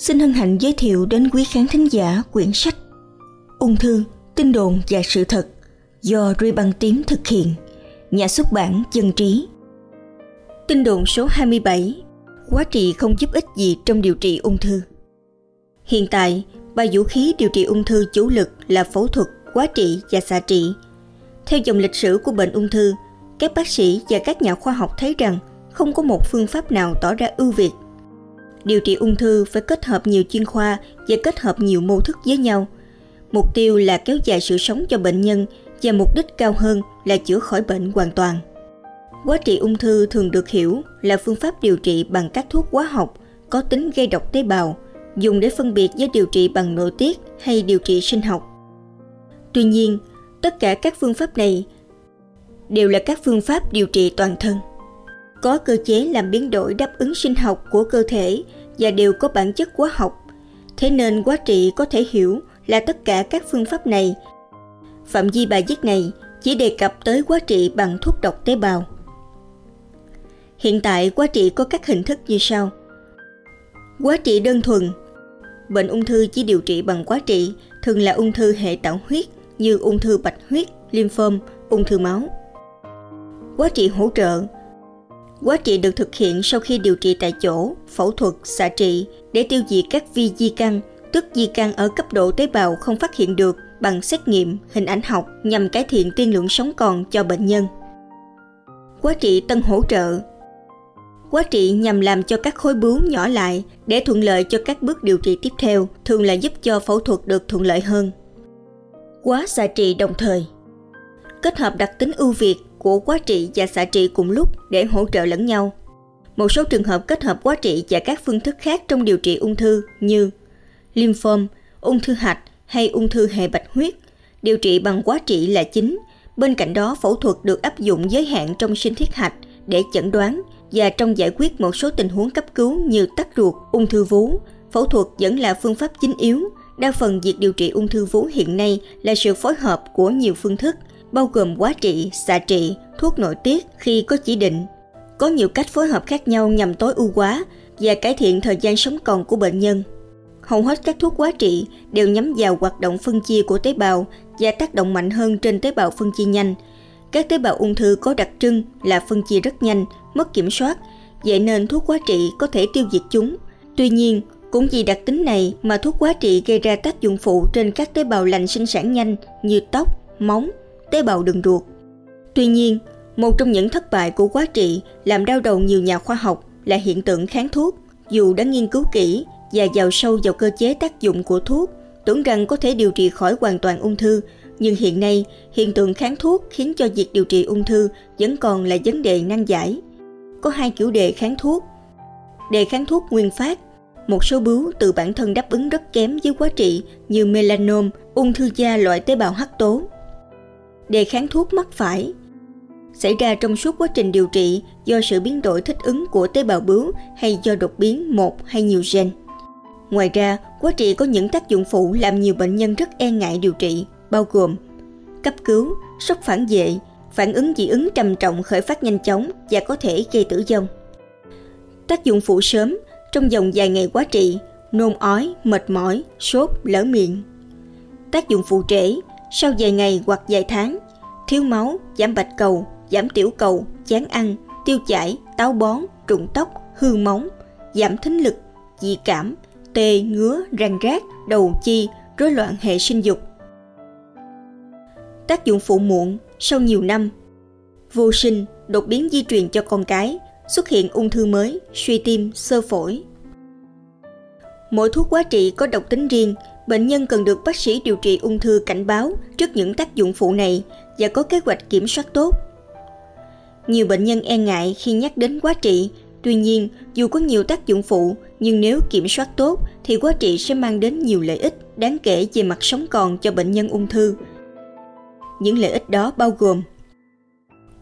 xin hân hạnh giới thiệu đến quý khán thính giả quyển sách Ung thư, tin đồn và sự thật do Ruy Băng Tím thực hiện, nhà xuất bản Dân Trí. Tin đồn số 27 Quá trị không giúp ích gì trong điều trị ung thư Hiện tại, ba vũ khí điều trị ung thư chủ lực là phẫu thuật, quá trị và xạ trị. Theo dòng lịch sử của bệnh ung thư, các bác sĩ và các nhà khoa học thấy rằng không có một phương pháp nào tỏ ra ưu việt. Điều trị ung thư phải kết hợp nhiều chuyên khoa và kết hợp nhiều mô thức với nhau. Mục tiêu là kéo dài sự sống cho bệnh nhân và mục đích cao hơn là chữa khỏi bệnh hoàn toàn. Quá trị ung thư thường được hiểu là phương pháp điều trị bằng các thuốc hóa học có tính gây độc tế bào, dùng để phân biệt với điều trị bằng nội tiết hay điều trị sinh học. Tuy nhiên, tất cả các phương pháp này đều là các phương pháp điều trị toàn thân. Có cơ chế làm biến đổi đáp ứng sinh học của cơ thể và đều có bản chất hóa học. Thế nên quá trị có thể hiểu là tất cả các phương pháp này. Phạm vi bài viết này chỉ đề cập tới quá trị bằng thuốc độc tế bào. Hiện tại quá trị có các hình thức như sau. Quá trị đơn thuần Bệnh ung thư chỉ điều trị bằng quá trị, thường là ung thư hệ tạo huyết như ung thư bạch huyết, lymphom, ung thư máu. Quá trị hỗ trợ Quá trị được thực hiện sau khi điều trị tại chỗ, phẫu thuật, xạ trị để tiêu diệt các vi di căn, tức di căn ở cấp độ tế bào không phát hiện được bằng xét nghiệm, hình ảnh học nhằm cải thiện tiên lượng sống còn cho bệnh nhân. Quá trị tân hỗ trợ Quá trị nhằm làm cho các khối bướu nhỏ lại để thuận lợi cho các bước điều trị tiếp theo, thường là giúp cho phẫu thuật được thuận lợi hơn. Quá xạ trị đồng thời Kết hợp đặc tính ưu việt của quá trị và xạ trị cùng lúc để hỗ trợ lẫn nhau. Một số trường hợp kết hợp quá trị và các phương thức khác trong điều trị ung thư như lymphom, ung thư hạch hay ung thư hệ bạch huyết, điều trị bằng quá trị là chính. Bên cạnh đó, phẫu thuật được áp dụng giới hạn trong sinh thiết hạch để chẩn đoán và trong giải quyết một số tình huống cấp cứu như tắc ruột, ung thư vú. Phẫu thuật vẫn là phương pháp chính yếu. Đa phần việc điều trị ung thư vú hiện nay là sự phối hợp của nhiều phương thức – bao gồm quá trị, xạ trị, thuốc nội tiết khi có chỉ định. Có nhiều cách phối hợp khác nhau nhằm tối ưu hóa và cải thiện thời gian sống còn của bệnh nhân. Hầu hết các thuốc quá trị đều nhắm vào hoạt động phân chia của tế bào và tác động mạnh hơn trên tế bào phân chia nhanh. Các tế bào ung thư có đặc trưng là phân chia rất nhanh, mất kiểm soát, vậy nên thuốc quá trị có thể tiêu diệt chúng. Tuy nhiên, cũng vì đặc tính này mà thuốc quá trị gây ra tác dụng phụ trên các tế bào lành sinh sản nhanh như tóc, móng, tế bào đường ruột. Tuy nhiên, một trong những thất bại của quá trị làm đau đầu nhiều nhà khoa học là hiện tượng kháng thuốc. Dù đã nghiên cứu kỹ và vào sâu vào cơ chế tác dụng của thuốc, tưởng rằng có thể điều trị khỏi hoàn toàn ung thư, nhưng hiện nay hiện tượng kháng thuốc khiến cho việc điều trị ung thư vẫn còn là vấn đề nan giải. Có hai kiểu đề kháng thuốc. Đề kháng thuốc nguyên phát một số bướu từ bản thân đáp ứng rất kém với quá trị như melanom, ung thư da loại tế bào hắc tố đề kháng thuốc mắc phải xảy ra trong suốt quá trình điều trị do sự biến đổi thích ứng của tế bào bướu hay do đột biến một hay nhiều gen. Ngoài ra, quá trị có những tác dụng phụ làm nhiều bệnh nhân rất e ngại điều trị, bao gồm cấp cứu, sốc phản vệ, phản ứng dị ứng trầm trọng khởi phát nhanh chóng và có thể gây tử vong. Tác dụng phụ sớm, trong vòng vài ngày quá trị, nôn ói, mệt mỏi, sốt, lở miệng. Tác dụng phụ trễ, sau vài ngày hoặc vài tháng, thiếu máu, giảm bạch cầu, giảm tiểu cầu, chán ăn, tiêu chảy, táo bón, rụng tóc, hư móng, giảm thính lực, dị cảm, tê, ngứa, răng rác, đầu chi, rối loạn hệ sinh dục. Tác dụng phụ muộn sau nhiều năm Vô sinh, đột biến di truyền cho con cái, xuất hiện ung thư mới, suy tim, sơ phổi. Mỗi thuốc quá trị có độc tính riêng, bệnh nhân cần được bác sĩ điều trị ung thư cảnh báo trước những tác dụng phụ này và có kế hoạch kiểm soát tốt. Nhiều bệnh nhân e ngại khi nhắc đến quá trị, tuy nhiên dù có nhiều tác dụng phụ nhưng nếu kiểm soát tốt thì quá trị sẽ mang đến nhiều lợi ích đáng kể về mặt sống còn cho bệnh nhân ung thư. Những lợi ích đó bao gồm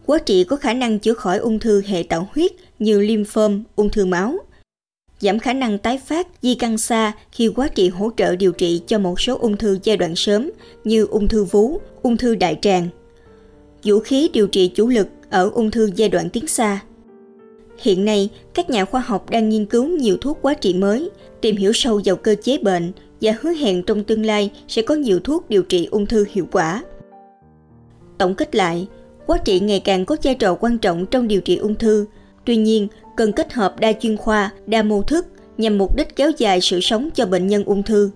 Quá trị có khả năng chữa khỏi ung thư hệ tạo huyết như lymphom, ung thư máu – giảm khả năng tái phát di căn xa khi quá trị hỗ trợ điều trị cho một số ung thư giai đoạn sớm như ung thư vú, ung thư đại tràng. Vũ khí điều trị chủ lực ở ung thư giai đoạn tiến xa. Hiện nay, các nhà khoa học đang nghiên cứu nhiều thuốc quá trị mới, tìm hiểu sâu vào cơ chế bệnh và hứa hẹn trong tương lai sẽ có nhiều thuốc điều trị ung thư hiệu quả. Tổng kết lại, quá trị ngày càng có vai trò quan trọng trong điều trị ung thư. Tuy nhiên, cần kết hợp đa chuyên khoa, đa mô thức nhằm mục đích kéo dài sự sống cho bệnh nhân ung thư.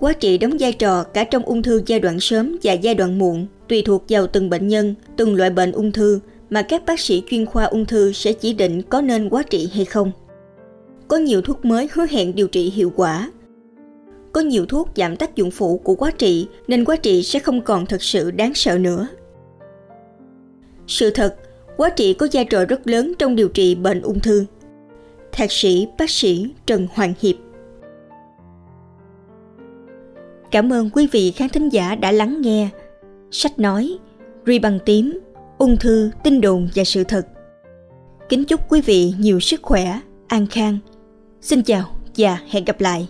Quá trị đóng vai trò cả trong ung thư giai đoạn sớm và giai đoạn muộn, tùy thuộc vào từng bệnh nhân, từng loại bệnh ung thư mà các bác sĩ chuyên khoa ung thư sẽ chỉ định có nên quá trị hay không. Có nhiều thuốc mới hứa hẹn điều trị hiệu quả. Có nhiều thuốc giảm tác dụng phụ của quá trị nên quá trị sẽ không còn thực sự đáng sợ nữa. Sự thật, quá trị có vai trò rất lớn trong điều trị bệnh ung thư. Thạc sĩ bác sĩ Trần Hoàng Hiệp Cảm ơn quý vị khán thính giả đã lắng nghe. Sách nói, ri bằng tím, ung thư, tin đồn và sự thật. Kính chúc quý vị nhiều sức khỏe, an khang. Xin chào và hẹn gặp lại.